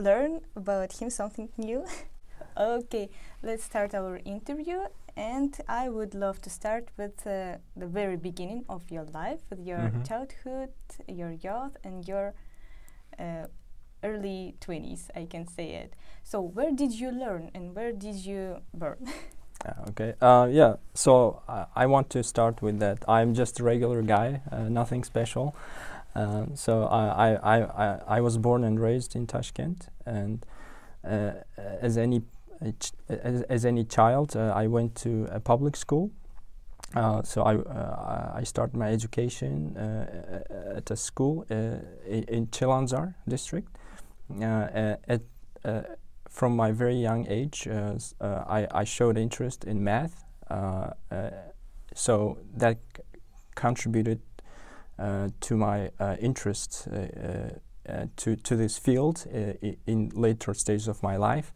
learn about him something new. okay, let's start our interview. And I would love to start with uh, the very beginning of your life, with your Mhm. childhood, your youth, and your uh, early 20s, I can say it. So, where did you learn and where did you burn? Uh, okay. Uh, yeah. So I want to start with that. I'm just a regular guy, uh, nothing special. Uh, so I, I, I, I- was born and raised in Tashkent, and uh, as any as, as any child, uh, I went to a public school. Uh, so I uh, I started my education uh, at a school in, Chilanzar district. At from my very young age, I, I showed interest in math. So that contributed to my uh, interest uh, uh, uh, to, to this field uh, in later stages of my life,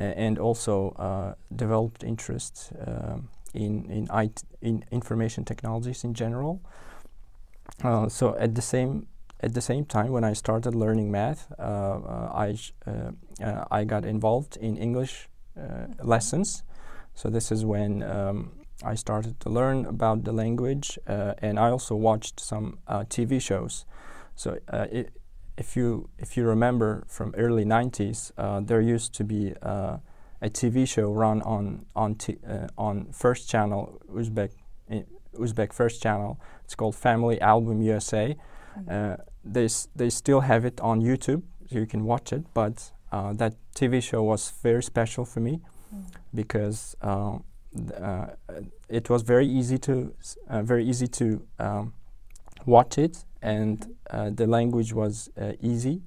uh, and also uh, developed interest um, in in, IT, in information technologies in general. Uh, so at the same at the same time, when I started learning math, uh, uh, I uh, uh, I got involved in English uh, lessons. So this is when um, I started to learn about the language, uh, and I also watched some uh, TV shows. So uh, i if you if you remember from early '90s, uh, there used to be uh, a TV show run on on t- uh, on First Channel Uzbek i- Uzbek First Channel. It's called Family Album USA. Uh, they s- they still have it on YouTube, so you can watch it. But uh, that TV show was very special for me because um, th- uh, it was very easy to uh, very easy to um, watch it, and uh, the language was uh, easy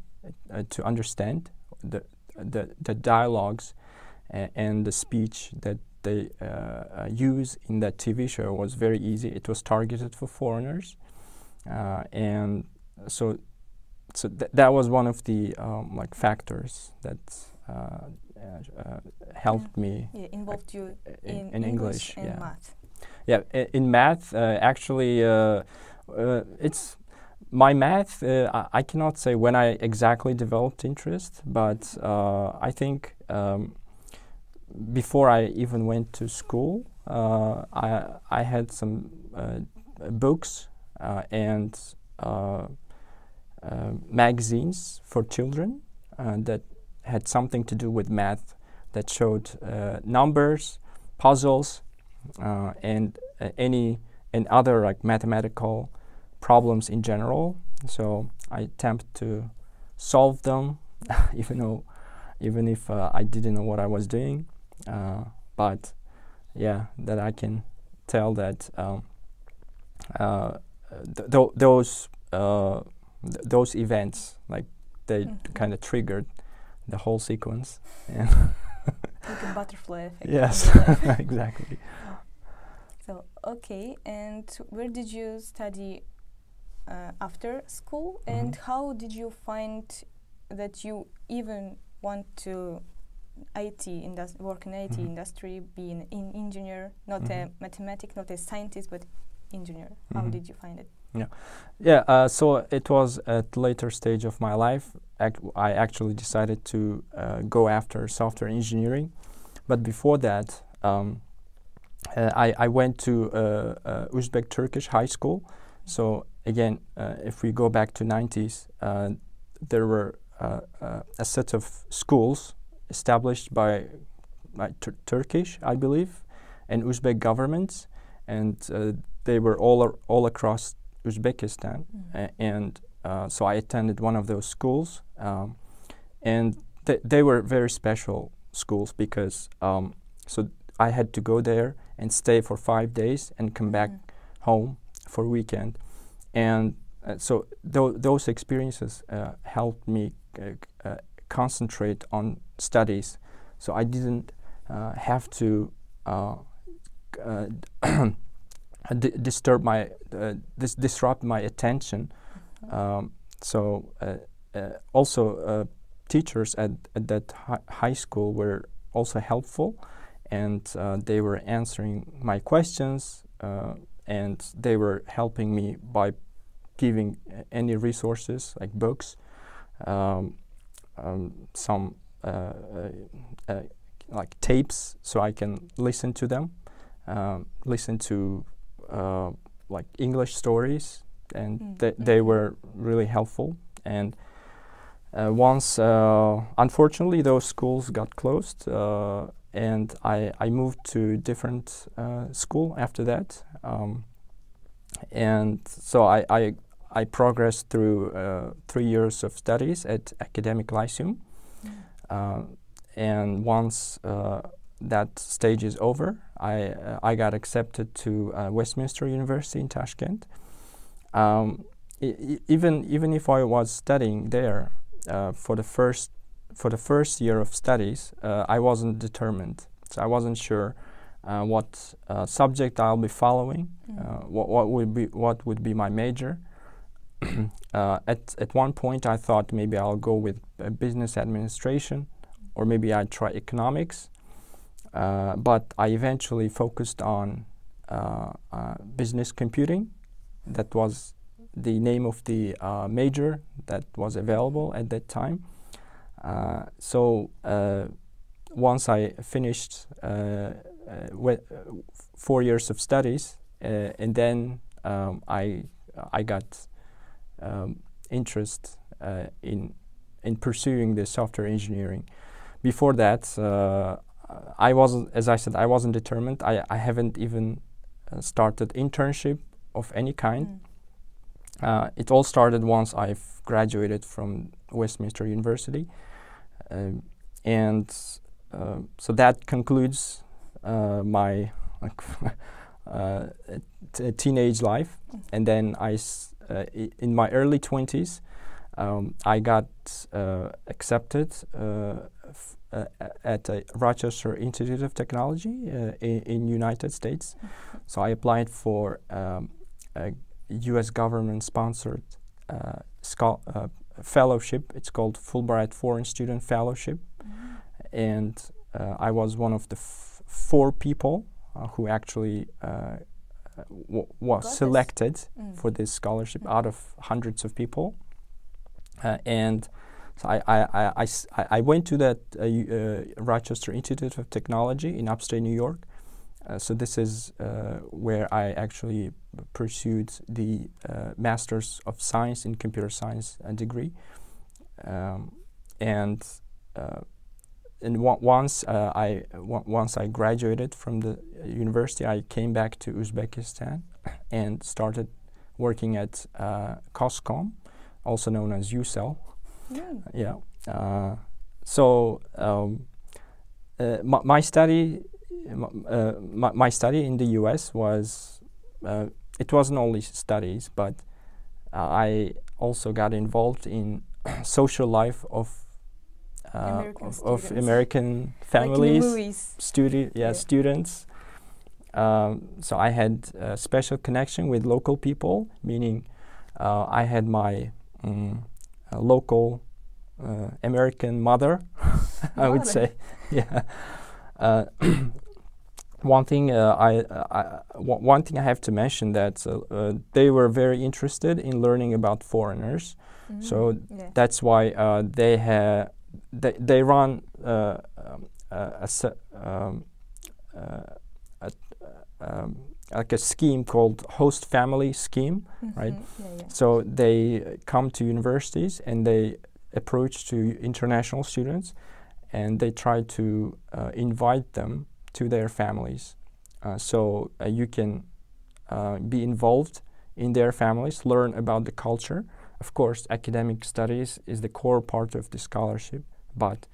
uh, to understand. The the the dialogues and the speech that they uh, use in that TV show was very easy. It was targeted for foreigners, and so so th- that was one of the um, like factors that helped me Yeah, involved you uh, in, in, English. and yeah, math. yeah. In math, uh, actually, uh, uh, it's my math. Uh, I, I cannot say when I exactly developed interest, but uh, I think um, before I even went to school, uh, I I had some uh, books uh, and uh, uh, magazines for children uh, that had something to do with math, that showed uh, numbers, puzzles, uh, and uh, any and other like mathematical problems in general. So I attempt to solve them, even though even if uh, I didn't know what I was doing. Uh, but yeah, that I can tell that um, uh, th- th- those uh, th- those events like they Mhm. kind of triggered the whole sequence. And Like a butterfly effect. yes, exactly. So okay, and where did you study uh, after school, and Mhm. how did you find that you even want to IT indus- work in IT Mhm. industry, be an in engineer, not a Mhm. mathematic, not a scientist, but engineer? How Mhm. did you find it? Yeah, uh, so it was at later stage of my life. I actually decided to uh, go after software engineering, but before that, um, uh, I, I went to uh, uh, Uzbek Turkish high school. So again, if we go back to 90s, uh, there were a set of schools established by, by Tur- Turkish, I believe, and Uzbek governments, and they were all all across Uzbekistan, A- and uh, so I attended one of those schools, um, and th- they were very special schools because um, so I had to go there and stay for five days and come back Mhm. home for weekend, and uh, so tho- those experiences uh, helped me uh, uh, concentrate on studies. So I didn't uh, have to uh, uh, d- disturb my uh, dis- disrupt my attention. Um, so uh, uh, also teachers at, at that hi- high school were also helpful, and they were answering my questions, and they were helping me by giving any resources like books. Um, um, some uh, uh, uh, like tapes so I can listen to them, um, listen to uh, like English stories, and Mm. they, they were really helpful. And uh, once, uh, unfortunately, those schools got closed, uh, and I, I moved to different uh, school after that. Um, and so I, I, I progressed through uh, three years of studies at Academic Lyceum. Mm. Uh, and once uh, that stage is over, I, uh, I got accepted to uh, Westminster University in Tashkent. Um, even even if I was studying there uh, for the first for the first year of studies, uh, I wasn't determined. So I wasn't sure uh, what uh, subject I'll be following, Mm. uh, what, what would be what would be my major. uh, at at one point, I thought maybe I'll go with uh, business administration, or maybe I'd try economics. Uh, but I eventually focused on uh, uh, business computing. That was the name of the uh, major that was available at that time. Uh, so once I finished four years of studies, and then um, I I got um, interest in in pursuing the software engineering. Before that, I wasn't, as I said, I wasn't determined. I, I haven't even uh, started internship of any kind. Mm. Uh, it all started once I've graduated from Westminster University, um, and uh, so that concludes uh, my uh, t- teenage life. Mm. And then I, s- uh, i- in my early twenties, um, I got uh, accepted uh, f- uh, at a Rochester Institute of Technology uh, in, in United States. So I applied for um, a U.S. government-sponsored uh, uh, fellowship. It's called Fulbright Foreign Student Fellowship, Mm. and uh, I was one of the f- four people uh, who actually uh, was selected Mm. for this scholarship Mm. out of hundreds of people. Uh, and so I, I, I- I went to that uh, uh, Rochester Institute of Technology in upstate New York. So this is where I actually pursued the Masters of Science in Computer Science degree. Um, and uh, and once uh, I once I graduated from the university, I came back to Uzbekistan and started working at uh, Coscom, also known as UCell. Mm. Yeah. Uh, so um, uh, my, my study, uh, my, my study in the U.S. was uh, it wasn't only studies, but uh, I also got involved in social life of uh, American of, of. American Like families movies. studi- yeah, Yeah. students. Um, so I had a special connection with local people, meaning uh, I had my uh, local uh, American mother, I would say. yeah. Uh, one thing uh, I, I one thing I have to mention that uh, uh, they were very interested in learning about foreigners. So Mm. yeah. That's why uh, they have they, they run uh, um, a um, uh, a, um, like a scheme called host family scheme. right? Mhm. Yeah, yeah. So they come to universities and they approach to international students, and they try to uh, invite them to their families. Uh, so uh, you can uh, be involved in their families, learn about the culture. Of course, academic studies is the core part of the scholarship, but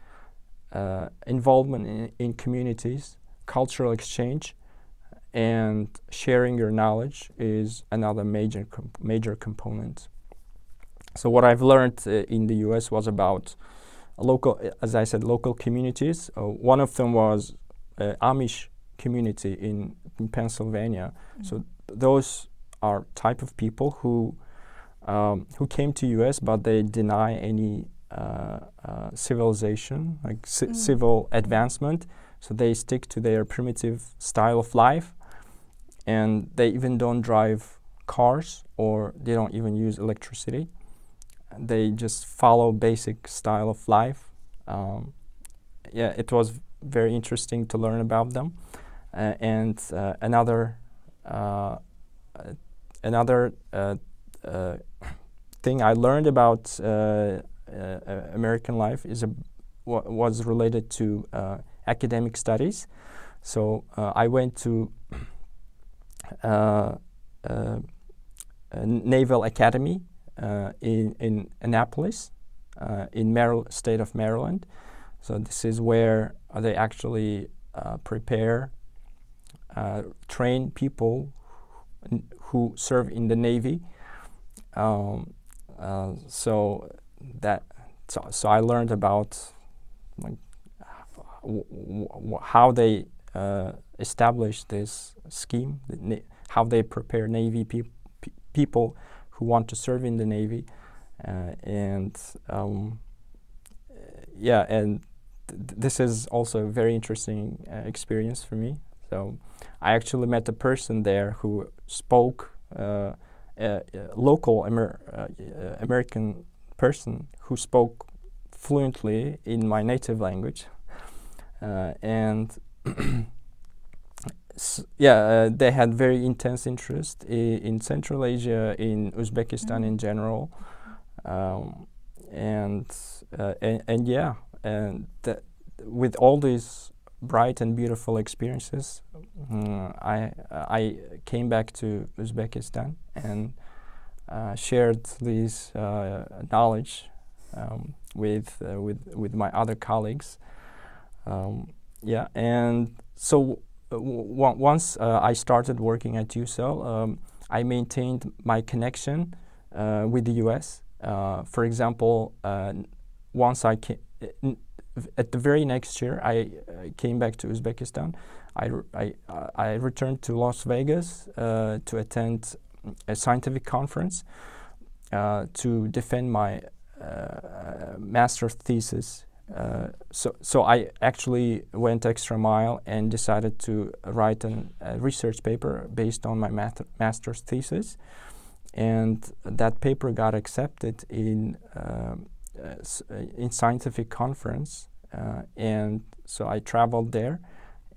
uh, involvement in, in communities, cultural exchange, and sharing your knowledge is another major com- major component. So what I've learned uh, in the U.S. was about local, as I said, local communities. Uh, one of them was uh, Amish community in, in Pennsylvania. So Mhm. those are type of people who um, who came to U.S. but they deny any uh, uh, civilization, like ci- Mm. civil advancement. So they stick to their primitive style of life, and they even don't drive cars or they don't even use electricity. they just follow basic style of life. Um, yeah, it was very interesting to learn about them. Uh, and uh, another uh, another thing I learned about American life is a was related to academic studies. So I went to Naval Academy uh, in, in Annapolis, uh, in Maryland, state of Maryland. So this is where they actually uh, prepare, train people who serve in the Navy. Um, so that so, so I learned about like how they uh, establish this scheme, how they prepare Navy pe people who want to serve in the Navy, uh, and um, yeah, and th this is also a very interesting uh, experience for me. So I actually met a person there who spoke uh, a, a local Amer uh, American person who spoke fluently in my native language, uh, and yeah, uh, they had very intense interest in Central Asia, in Uzbekistan mm -hmm. in general, um, and, uh, and, and yeah, and with all these bright and beautiful experiences, um, I I came back to Uzbekistan and uh, shared this uh, knowledge um, with uh, with with my other colleagues. Um, yeah, and so once uh, I started working at UCell, um, I maintained my connection uh, with the US. Uh, for example, uh, once I came, at the very next year, I came back to Uzbekistan. I, I, I returned to Las Vegas uh, to attend a scientific conference uh, to defend my master's thesis uh, so, so I actually went extra mile and decided to write an, a research paper based on my master's thesis, and that paper got accepted in uh, in scientific conference, uh, and so I traveled there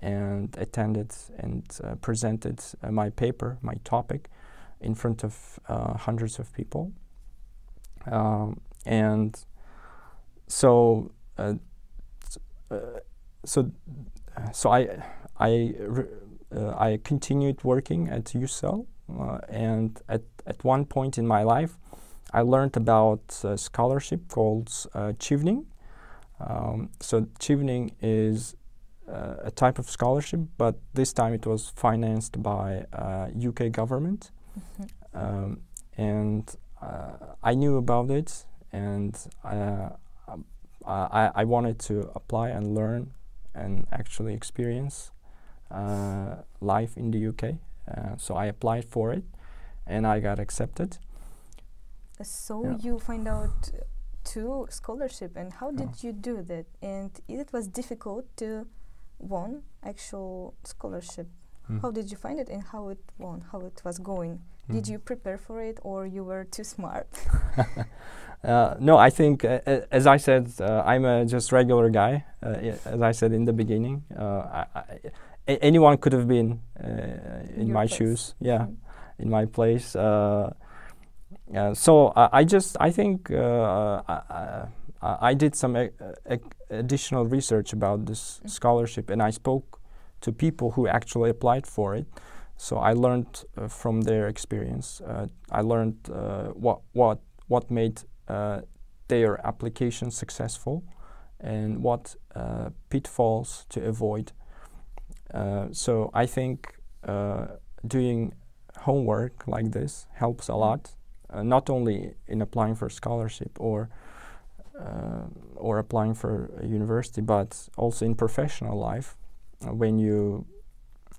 and attended and uh, presented uh, my paper, my topic, in front of hundreds of people, um, and so so so I I uh, I continued working at UCell, and at at one point in my life, I learned about a scholarship called uh, Chevening. Um, so Chevening is uh, a type of scholarship, but this time it was financed by uh, UK government, mm -hmm. um, and uh, I knew about it, and uh, I, I wanted to apply and learn and actually experience uh, life in the UK. Uh, so I applied for it and I got accepted. So yeah. you find out two scholarship and how did you do that? And it was difficult to won actual scholarship. Mm. How did you find it and how it won, how it was going? Mm. Did you prepare for it or you were too smart? Uh, no, I think, uh, as I said, uh, I'm a just regular guy. Uh, as I said in the beginning, uh, I, I, anyone could have been in my place. shoes. Yeah, mm in my place. so I, I, just, I think I, I, did some additional research about this mm scholarship, and I spoke to people who actually applied for it. So I learned from their experience. I learned what what what made uh, their application successful and what uh, pitfalls to avoid. Uh, so I think doing homework like this helps a lot, not only in applying for scholarship or uh, or applying for a university, but also in professional life uh, when you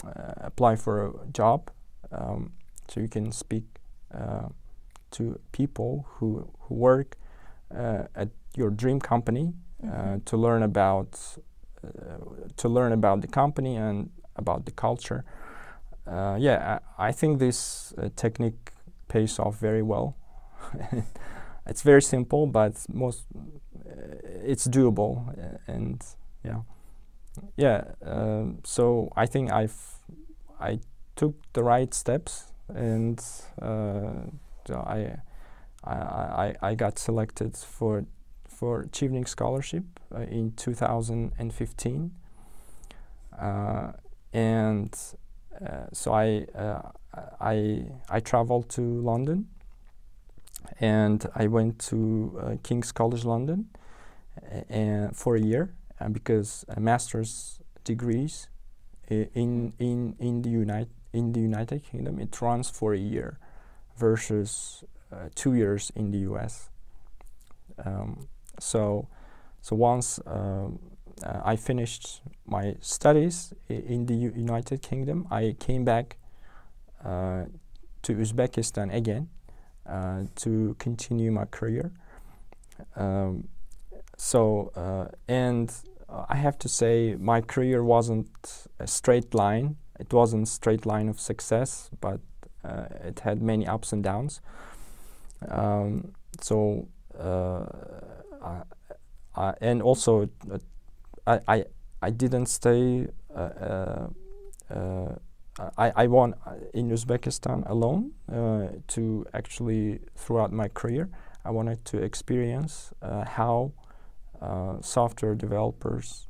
uh, apply for a job, um, so you can speak to people who, who work uh, at your dream company mm -hmm. to learn about uh, to learn about the company and about the culture. yeah, I, I, think this technique pays off very well. it's very simple, but most uh, it's doable, uh, and yeah, yeah. Um, so I think I've I took the right steps, and uh, I, I I got selected for for Chevening scholarship uh, in 2015, uh, and uh, so I I I traveled to London and I went to uh, King's College London and for a year uh, because a master's degrees in in in the United in the United Kingdom it runs for a year versus uh, two years in the U.S. Um, so so once um, uh, I finished my studies in the U United Kingdom, I came back uh, to Uzbekistan again uh, to continue my career. Um, so, uh, and I have to say, my career wasn't a straight line. It wasn't straight line of success, but it had many ups and downs. Um, so, I, I, and also, I, I, I didn't stay uh, uh, I, I won uh, in Uzbekistan alone uh, to actually throughout my career I wanted to experience uh, how uh, software developers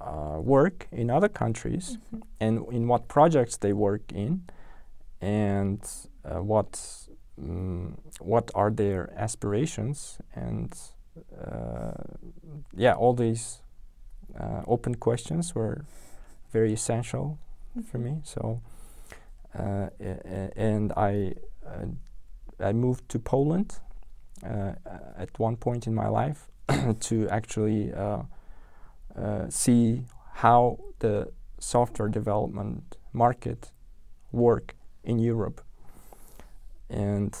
uh, work in other countries mm -hmm. and in what projects they work in and uh, what um, what are their aspirations and yeah all these open questions were very essential for me. So, uh, and I uh, I moved to Poland uh, at one point in my life to actually see how the software development market work in Europe. And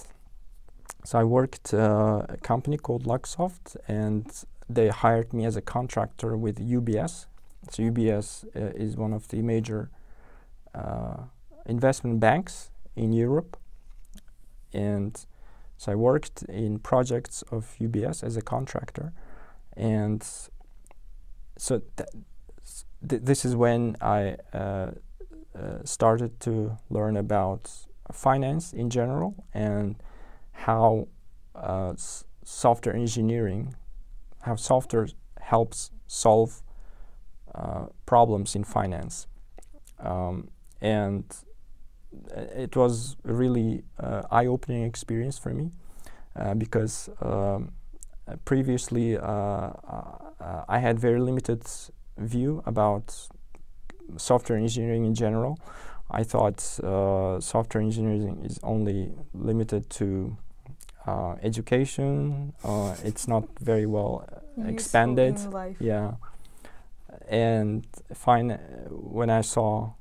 so I worked uh, a company called Luxoft, and they hired me as a contractor with UBS. So UBS uh, is one of the major uh, investment banks in Europe. And so I worked in projects of UBS as a contractor. And so th th this is when I uh, uh, started to learn about finance in general and how uh, software engineering, how software helps solve uh, problems in finance. Um, and it was a really uh, eye-opening experience for me uh, because um, previously uh, uh, I had very limited view about software engineering in general. I thought uh, software engineering is only limited to uh, education. it's not very well expanded. Yeah, and fine when I saw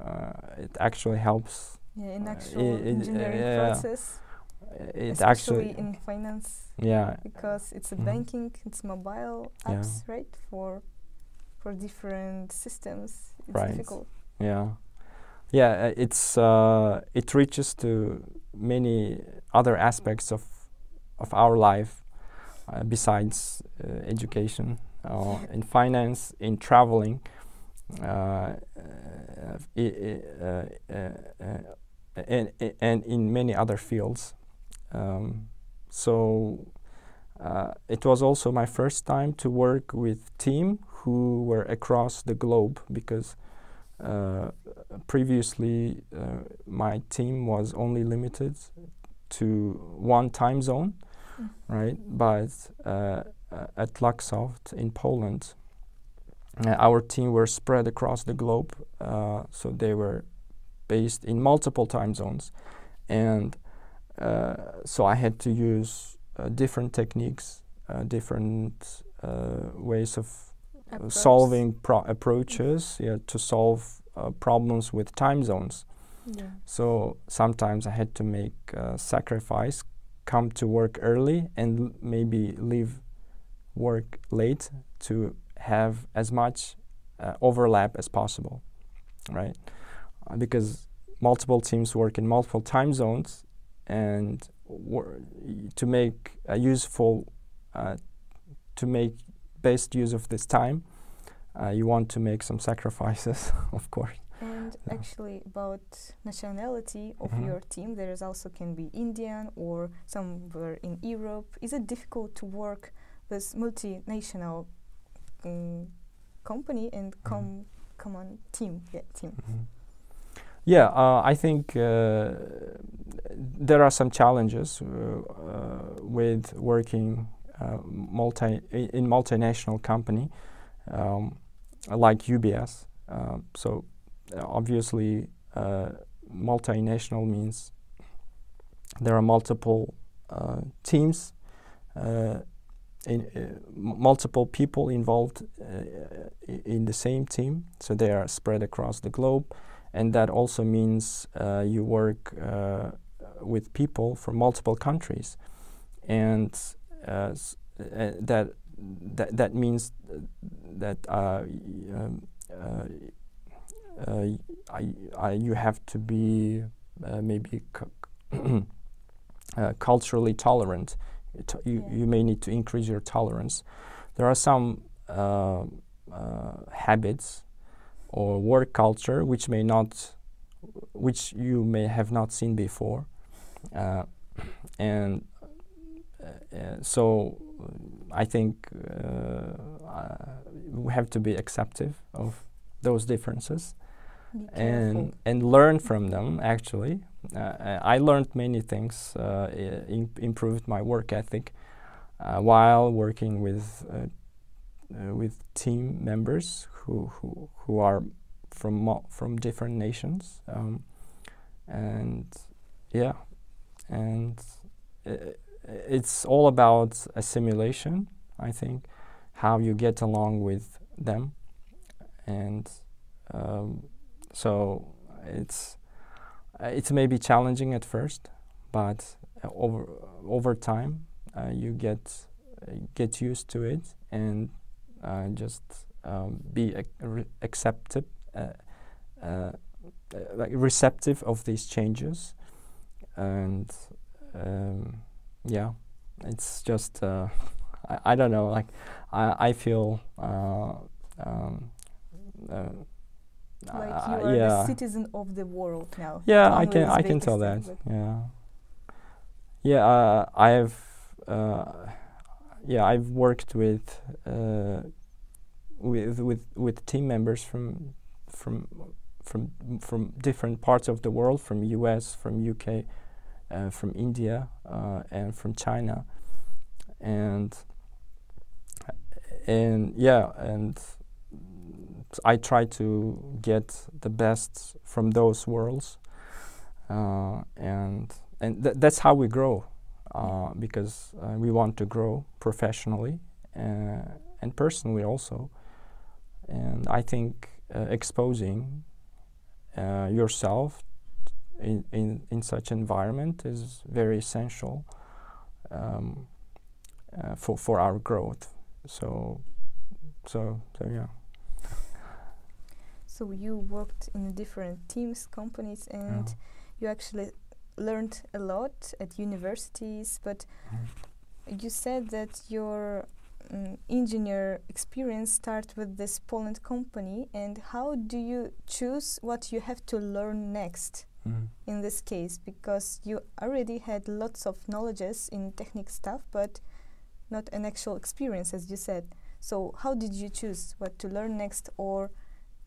uh, it actually helps. Yeah, in uh, actual it, engineering it, process. It especially actually in finance. Yeah. Because it's a mm banking, it's mobile apps, yeah. right? For for different systems, it's right. difficult. Yeah. Yeah, uh, it's uh, it reaches to many other aspects of of our life uh, besides uh, education, in finance, in traveling. Uh, uh, and, and in many other fields. Um, so uh, it was also my first time to work with team who were across the globe because uh, previously uh, my team was only limited to one time zone, mm. right? But uh, at Luxoft in Poland, uh, our team were spread across the globe, uh, so they were based in multiple time zones, and uh, so I had to use uh, different techniques, uh, different uh, ways of solving approaches yeah, to solve problems with time zones. Yeah. So sometimes I had to make sacrifice, come to work early, and maybe leave work late to have as much uh, overlap as possible, right? Uh, because multiple teams work in multiple time zones, and to make a useful uh, to make best use of this time uh, you want to make some sacrifices of course and yeah. actually about nationality of mm-hmm. your team there is also can be indian or somewhere in europe is it difficult to work with multinational um, company and mm-hmm. common team yeah team mm-hmm. Yeah, uh, I think uh, there are some challenges uh, uh with working multi in multinational company um, like UBS. Um, so obviously, multinational means there are multiple teams. In, multiple people involved in the same team, so they are spread across the globe and that also means uh, you work uh, with people from multiple countries, and uh, that, that that means that um, I, I, you have to be maybe culturally tolerant. you, yeah. you may need to increase your tolerance. There are some uh, uh, habits or work culture which may not which you may have not seen before uh, and uh, uh so I think uh, we have to be acceptive of those differences and and learn from them actually. Uh, I learned many things improved my work ethic while working with uh, with team members who, who, who are from from different nations, um, and yeah, and it's all about assimilation. I think how you get along with them, and um, so it's it's maybe challenging at first, but over over time uh, you get get used to it and uh, just um, be accepted, uh, uh, like receptive of these changes, and um, yeah, it's just I, I, don't know. Like I, I feel. Um, like you are yeah. the citizen of the world now. Yeah, I can I can tell that. Yeah, yeah. Uh, I've uh, yeah, I've worked with uh, with with with team members from from from from different parts of the world, from U.S., from U.K., uh, from India, uh, and from China, and and yeah, and I try to get the best from those worlds, uh, and and th that's how we grow uh, because uh, we want to grow professionally uh, and personally also. And I think uh, exposing uh, yourself in, in, in such environment is very essential um, for, for our growth. So, so, so yeah. So you worked in different teams, companies, and yeah. you actually learned a lot at universities, but mm. you said that your um, engineer experience start with this Poland company and how do you choose what you have to learn next mm. in this case because you already had lots of knowledges in technical stuff but not an actual experience as you said so how did you choose what to learn next or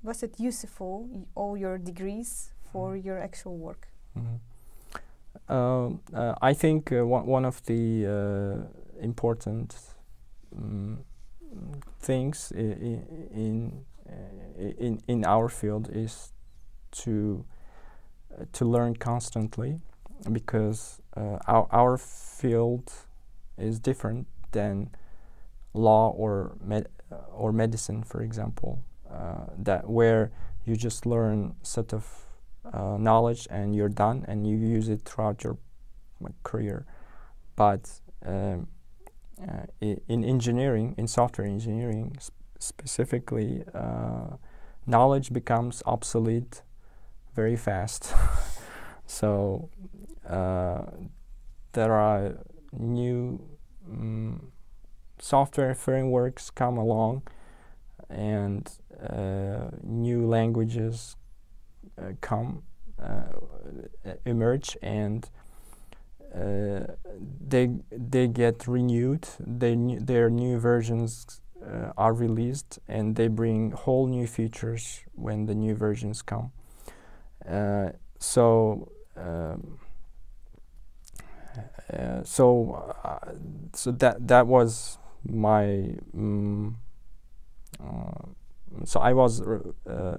was it useful all your degrees for mm. your actual work mm. Um, uh, I think uh, one, one of the uh, important um, things in in, in in our field is to to learn constantly because our our field is different than law or med or medicine, for example, uh, that where you just learn set of uh, knowledge and you're done and you use it throughout your career. But um, uh, in engineering, in software engineering sp specifically, uh, knowledge becomes obsolete very fast. so, uh, there are new um, software frameworks come along and uh, new languages uh, come uh, emerge and uh, they they get renewed they their new versions uh, are released and they bring whole new features when the new versions come so um, uh, so uh, so that that was my um, so I was uh,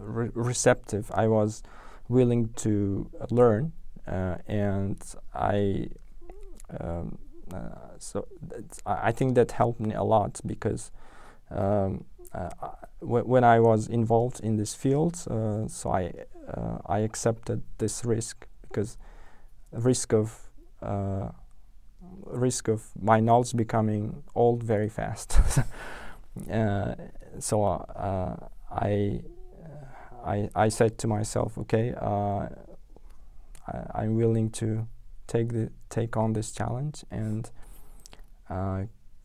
re receptive. I was willing to learn and I um, so I think that helped me a lot because um, uh, when I was involved in this field, uh, so I uh, I accepted this risk because risk of risk of my knowledge becoming old very fast. so I I I said to myself, okay, I, I'm willing to take the take on this challenge and uh,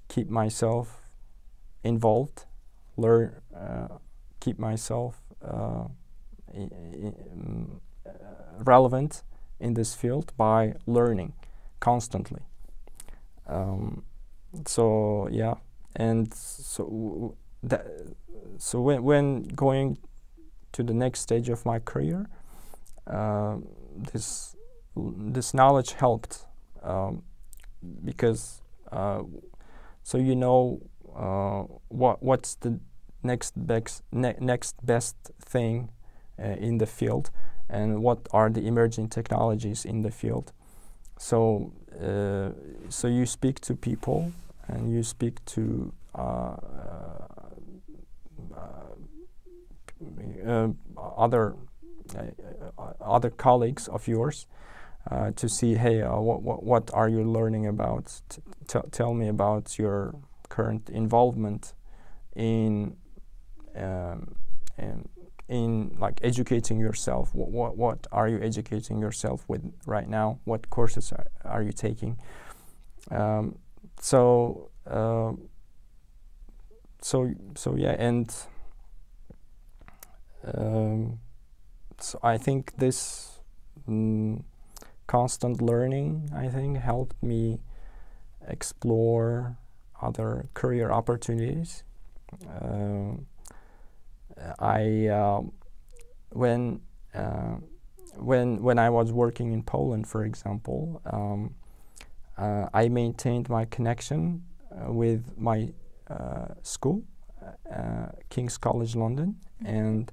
keep myself involved learn, uh, keep myself uh, mm, relevant in this field by learning constantly. Um, so yeah, and so that so when when going to the next stage of my career, uh, this this knowledge helped um, because uh, so you know what what's the next best ne next best thing uh, in the field and what are the emerging technologies in the field so uh, so you speak to people and you speak to uh, uh, other other colleagues of yours uh, to see, hey, uh, what, what, what are you learning about? T tell me about your current involvement in um, in, like educating yourself. What, what, what are you educating yourself with right now? What courses are, are you taking? Um, so uh, so so yeah, and um, so I think this. Mm, constant learning, I think, helped me explore other career opportunities. Uh, I uh, when uh, when when I was working in Poland, for example, um, uh, I maintained my connection uh, with my uh, school, King's College London, and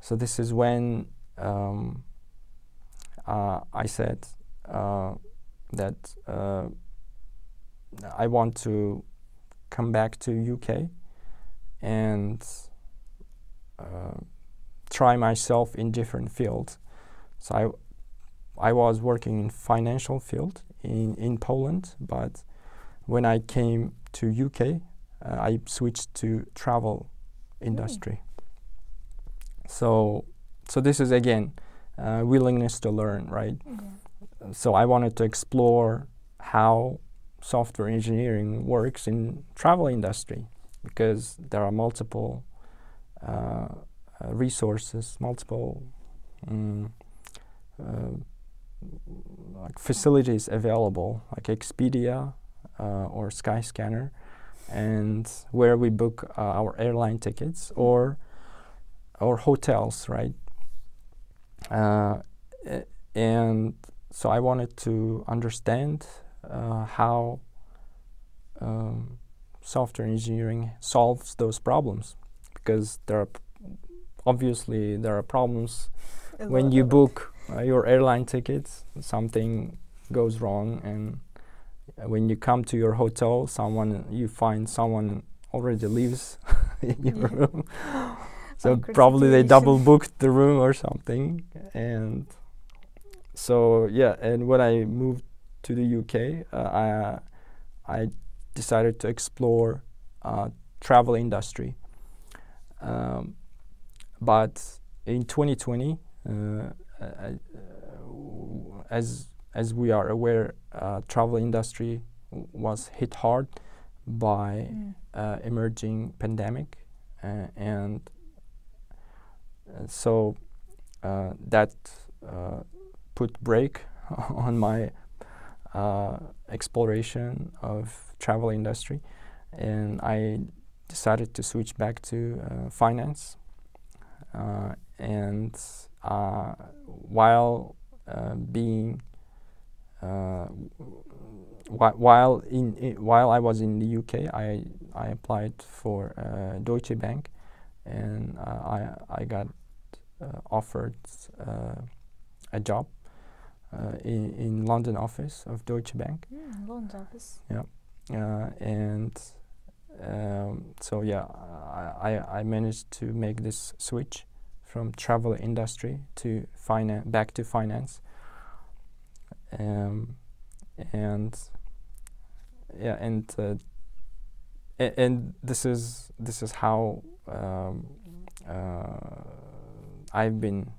so this is when um, uh, I said uh, that uh, I want to come back to UK and try myself in different fields. So I, I was working in financial field in, in Poland, but when I came to UK, uh, I switched to travel industry. Mm. So, so this is again uh, willingness to learn, right? Mm-hmm. So I wanted to explore how software engineering works in travel industry because there are multiple uh, uh, resources, multiple um, like facilities available, like Expedia uh, or Skyscanner, and where we book our airline tickets or or hotels, right? Uh, and so I wanted to understand uh, how um, software engineering solves those problems. Because there are obviously there are problems when you book uh, your airline tickets something goes wrong and when you come to your hotel someone you find someone already lives in your room. So probably they double booked the room or something and so yeah and when i moved to the uk uh, i i decided to explore uh, travel industry um, but in 2020 uh, I, uh, as as we are aware, uh, travel industry was hit hard by Mm. uh, emerging pandemic, uh, and uh, so uh, that uh, put brake on my uh, exploration of travel industry, and I decided to switch back to uh, finance. Uh, and uh, while uh, being uh, whi- while in, i while I was in the UK, I I applied for uh, Deutsche Bank, and uh, I I got uh, offered uh, a job. uh, in in London office of Deutsche Bank, Mm, London office. uh, and um, so yeah, I, I I managed to make this switch from travel industry to finance back to finance. Um, and yeah, and uh, a- and this is this is how um, uh, I've been.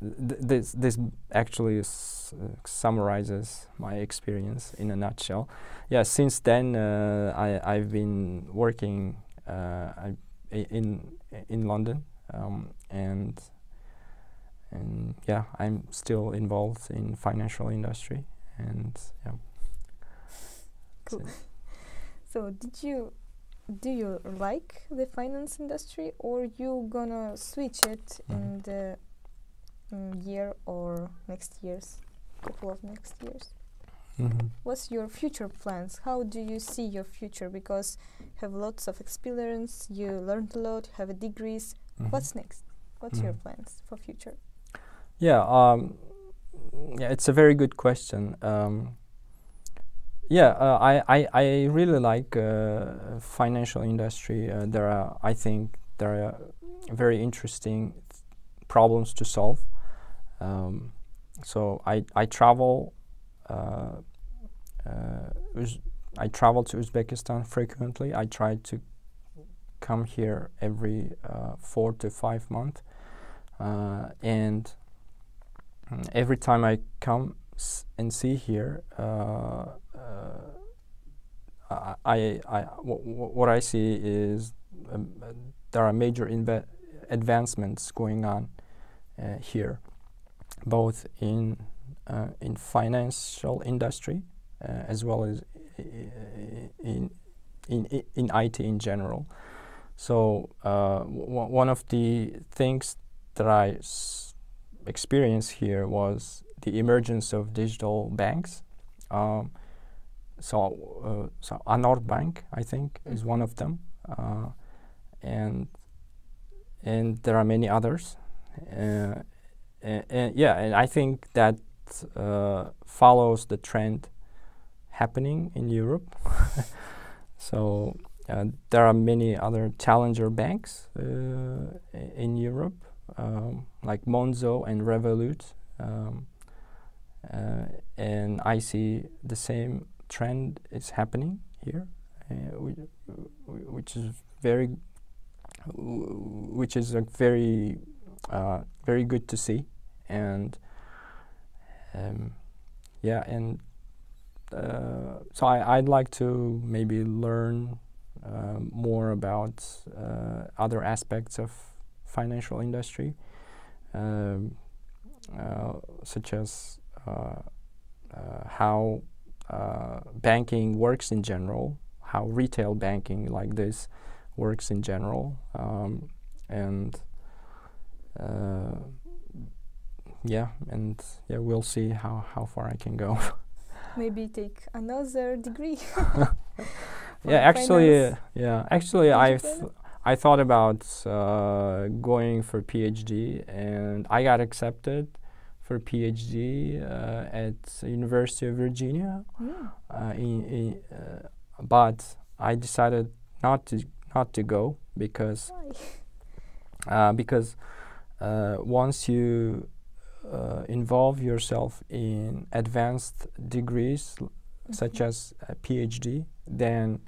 Th- this this actually s- uh, summarizes my experience in a nutshell. Yeah, since then uh, I I've been working uh, I, in in London um, and and yeah I'm still involved in financial industry and yeah. Cool. So- did you do you like the finance industry or you gonna switch it in Mhm. the mm, year or next years, couple of next years? Mhm. What's your future plans? How do you see your future? Because you have lots of experience, you learned a lot, you have a degrees. Mhm. What's next? What's your Mhm. plans for future? Yeah, um, yeah, it's a very good question. Um, yeah, uh, I, I, I really like uh, financial industry. Uh, there are, I think, there are very interesting problems to solve. Um, so I, I travel. Uh, uh, I travel to Uzbekistan frequently. I try to come here every uh, four to five months, uh, and every time I come and see here, uh, uh, I, I, what I see is um, there are major advancements going on here, both in uh, in financial industry uh, as well as in in in IT in general. So uh, one of the things that I experienced here was the emergence of digital banks. Um, so, uh, so Anor Bank, I think, is one of them, uh, and and there are many others. Uh, and, and yeah, and I think that uh, follows the trend happening in Europe. so uh, there are many other challenger banks uh, in Europe um, like Monzo and Revolut. Um, uh, and I see the same trend is happening here, uh, whi- whi- which is very, which is a very, uh, very good to see, and um, yeah, and uh, so I, I'd like to maybe learn uh, more about uh, other aspects of financial industry, um, uh, such as how banking works in general, how retail banking like this works in general, um, and yeah, and yeah, we'll see how, how far I can go. Maybe take another degree. yeah, actually, uh, yeah, actually, I I thought about uh, going for PhD, and I got accepted for PhD uh, at University of Virginia. Mm. Uh, in, in, uh, but I decided not to not to go because uh, because uh, once you uh, involve yourself in advanced degrees l- such Mhm. as a PhD, then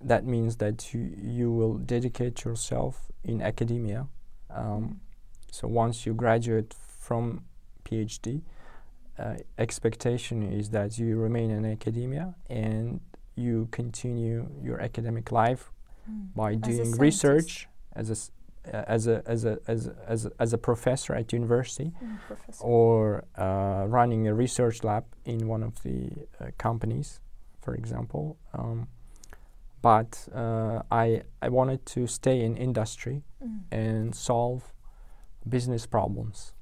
that means that you, you will dedicate yourself in academia. Um, Mm. so once you graduate from PhD, uh, expectation is that you remain in academia and you continue your academic life Mm. by As doing research as a as a as a as as a as a professor at university Mm, professor. or uh, running a research lab in one of the uh, companies, for example. Um, but uh, I I wanted to stay in industry Mm. and solve business problems,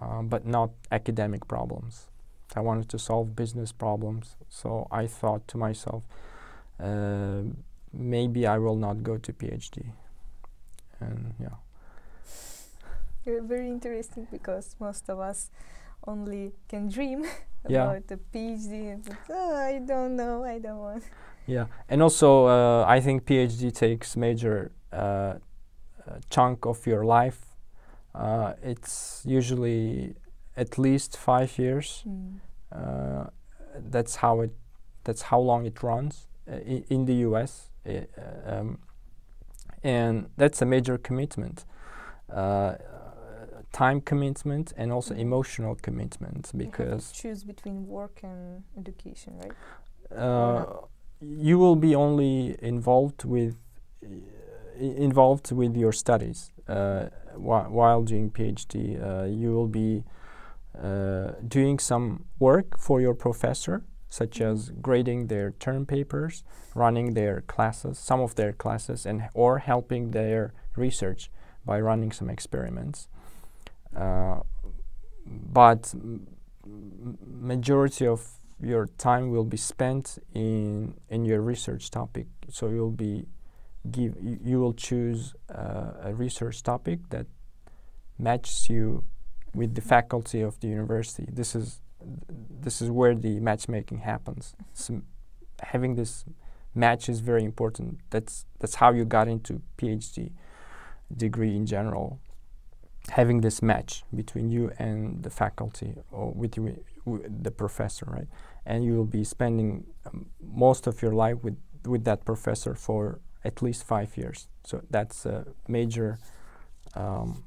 uh, but not academic problems. I wanted to solve business problems, so I thought to myself, uh, maybe I will not go to PhD. And yeah, You're very interesting because most of us only can dream Yeah. about the PhD. But, oh, I don't know. I don't want. yeah, and also uh, I think PhD takes major uh, uh, chunk of your life. Uh, it's usually at least five years. Mm. Uh, that's how it. That's how long it runs uh, i- in the U.S. Um, and that's a major commitment, uh, time commitment, and also Mhm. emotional commitment You have to because choose between work and education, right? uh, you will be only involved with involved with your studies uh, whi- while doing PhD. Uh, you will be uh, doing some work for your professor, such as grading their term papers, running their classes, some of their classes, and or helping their research by running some experiments. Uh, but majority of your time will be spent in in your research topic. So you'll be give you, you will choose uh, a research topic that matches you with the faculty of the university. This is this is where the matchmaking happens. So having this match is very important. That's that's how you got into PhD degree in general. Having this match between you and the faculty or with you, the professor, right? And you will be spending um, most of your life with with that professor for at least five years. So that's a major um,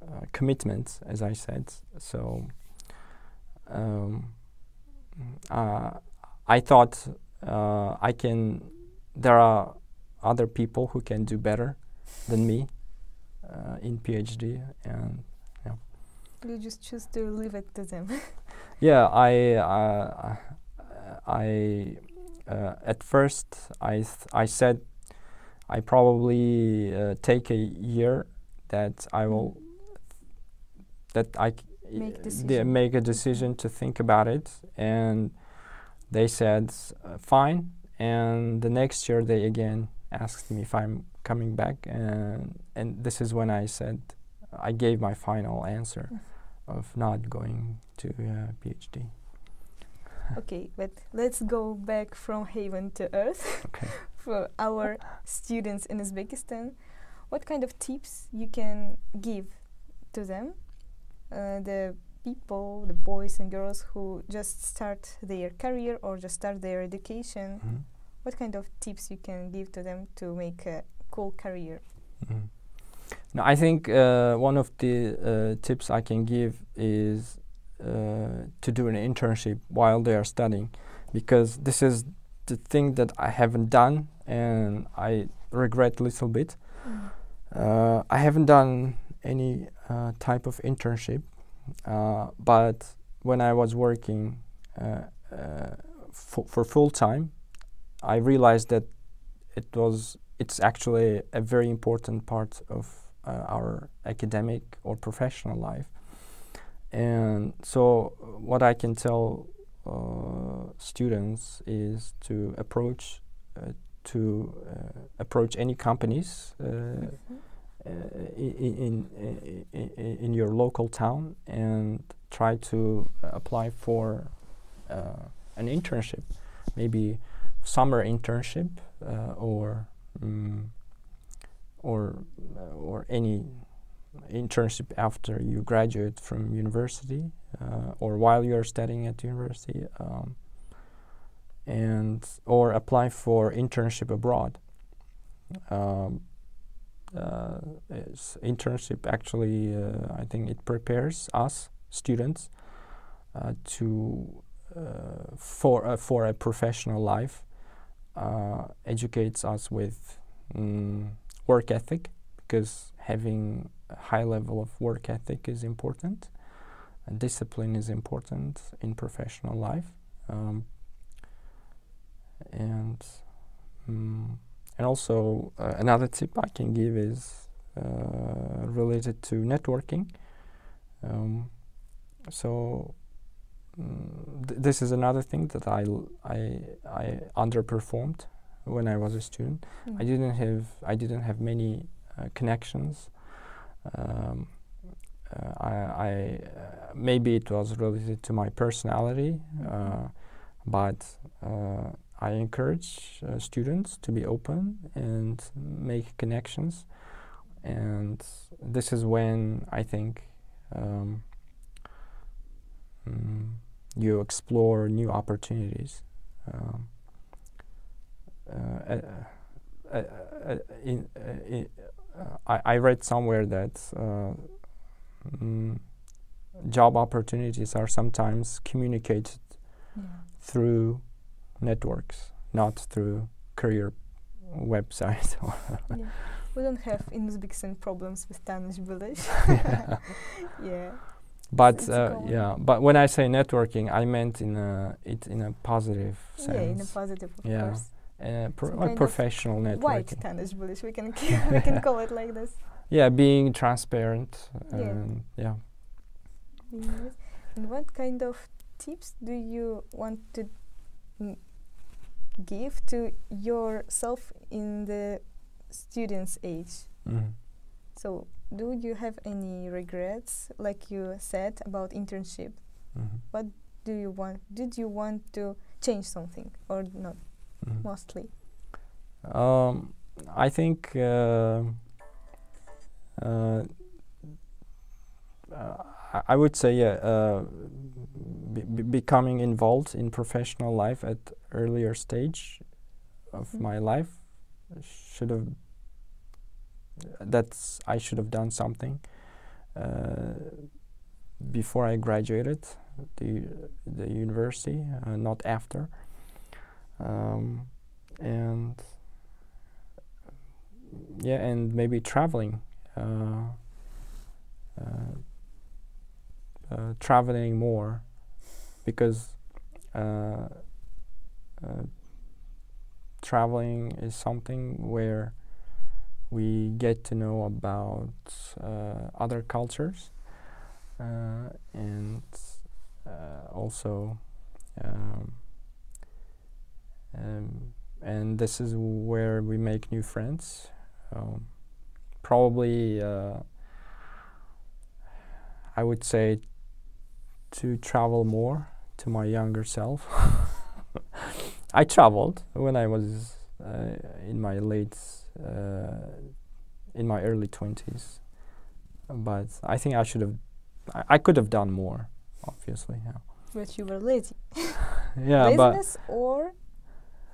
uh, commitment, as I said. So um, uh, I thought uh, I can. There are other people who can do better than me uh, in PhD, and yeah. You just choose to leave it to them. yeah, I uh, I uh, at first I th- I said I probably uh, take a year that I will that I Make decision. de- make a decision to think about it, and they said uh, fine. And the next year they again asked me if I'm coming back, and and this is when I said I gave my final answer Mm. of not going to uh, PhD. okay, but let's go back from Haven to Earth Okay. for our students in Uzbekistan. What kind of tips you can give to them, uh, the people, the boys and girls who just start their career or just start their education? Mhm. What kind of tips you can give to them to make a cool career? Mhm. No, I think uh, one of the uh, tips I can give is uh, to do an internship while they are studying, because this is the thing that I haven't done and I regret a little bit. Uh, I haven't done any uh, type of internship, uh, but when I was working uh, uh, for full time, I realized that it was it's actually a very important part of our academic or professional life. And so, what I can tell uh, students is to approach uh, to uh, approach any companies uh, Mhm. Uh, in, i- i- in your local town and try to apply for uh, an internship, maybe summer internship uh, or mm, or or any internship after you graduate from university uh, or while you're studying at university um, and or apply for internship abroad. Um, internship actually uh, I think it prepares us students uh, to uh, for uh, for a professional life uh, educates us with mm, work ethic because having a high level of work ethic is important discipline is important in professional life um, and mm, and also uh, another tip I can give is uh, related to networking um, so mm, th- this is another thing that I, l- I, I underperformed when I was a student. I Mm. didn't have I didn't have many uh, connections. Um, uh, I, I uh, maybe it was related to my personality, uh, but uh, I encourage uh, students to be open and make connections, and this is when I think um, mm, you explore new opportunities. Um, uh, uh, uh, uh, in, uh, i- uh, I, read somewhere that uh, mm, job opportunities are sometimes communicated Yeah. through networks, not through career websites. yeah. We don't have in Uzbekistan problems with Tanush Bilish. Yeah. but uh, yeah, but when I say networking, I meant in a it in a positive sense. Yeah, in a positive, of Yeah. course. uh, pro- like professional White networking. Tanush Bilish, we can we can call it like this. Yeah, being transparent. Yeah. And yeah. And what kind of tips do you want to mm, give to yourself in the student's age? Mhm. So, do you have any regrets, like you said about internship? Mhm. Do you want? Did you want to change something or not? Mhm. Mostly. Um, I think uh, uh, uh, I- would say yeah, uh, be- be- becoming involved in professional life at earlier stage of Mhm. my life should have that's I should have done something uh, before I graduated the the university, uh, not after. Um, and yeah, and maybe traveling, uh, uh, uh, traveling more, because uh, traveling is something where we get to know about uh, other cultures uh, and uh, also um, um, and this is where we make new friends. Um, probably uh, I would say to travel more to my younger self I traveled when I was uh, in my late uh, in my early 20s but I think I should have I, I could have done more obviously yeah But you were lazy. yeah but Laziness or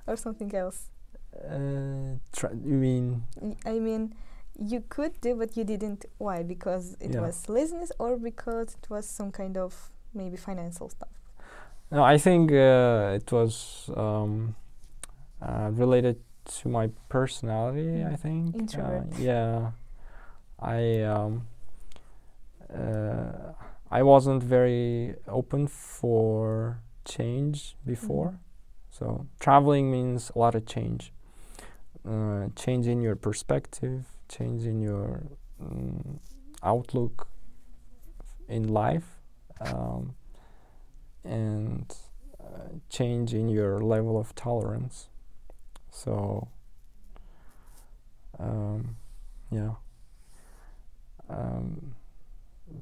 or something else. uh, you mean I mean, you could do, but you didn't. Why? Because it Yeah. was laziness, or because it was some kind of maybe financial stuff. No, I think uh, it was um, uh, related to my personality. I Mm. think. Uh, yeah, I um, uh, I wasn't very open for change before, Mhm. so traveling means a lot of change. Uh, change in your perspective, change in your mm, outlook in life. Um, and uh, change in your level of tolerance. So, um, yeah, um,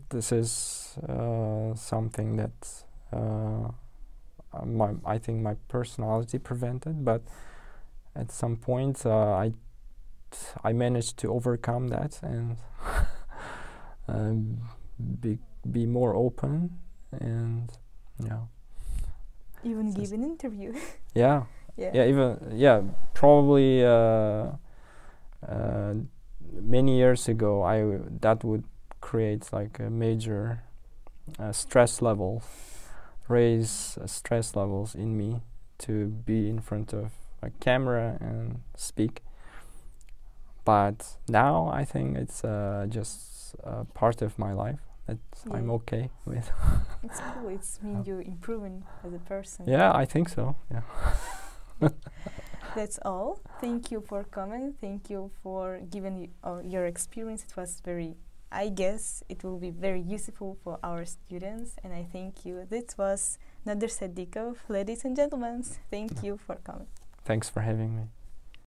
this is uh, something that uh, uh, my I think my personality prevented, but at some point uh, I I managed to overcome that and um, be be more open and yeah Even give an interview. yeah yeah. yeah even yeah probably uh, uh, many years ago I w- that would create like a major uh, stress level raise uh, stress levels in me to be in front of a camera and speak. But now I think it's uh, just a part of my life that Yeah. I'm okay with. It's cool. It's mean you're improving as a person. yeah, I think so. Yeah. That's all. Thank you for coming. Thank you for giving uh, your experience. It was very, I guess, it will be very useful for our students. And I thank you. This was Nodir Siddikov. Ladies and gentlemen, thank you for coming. Thanks for having me.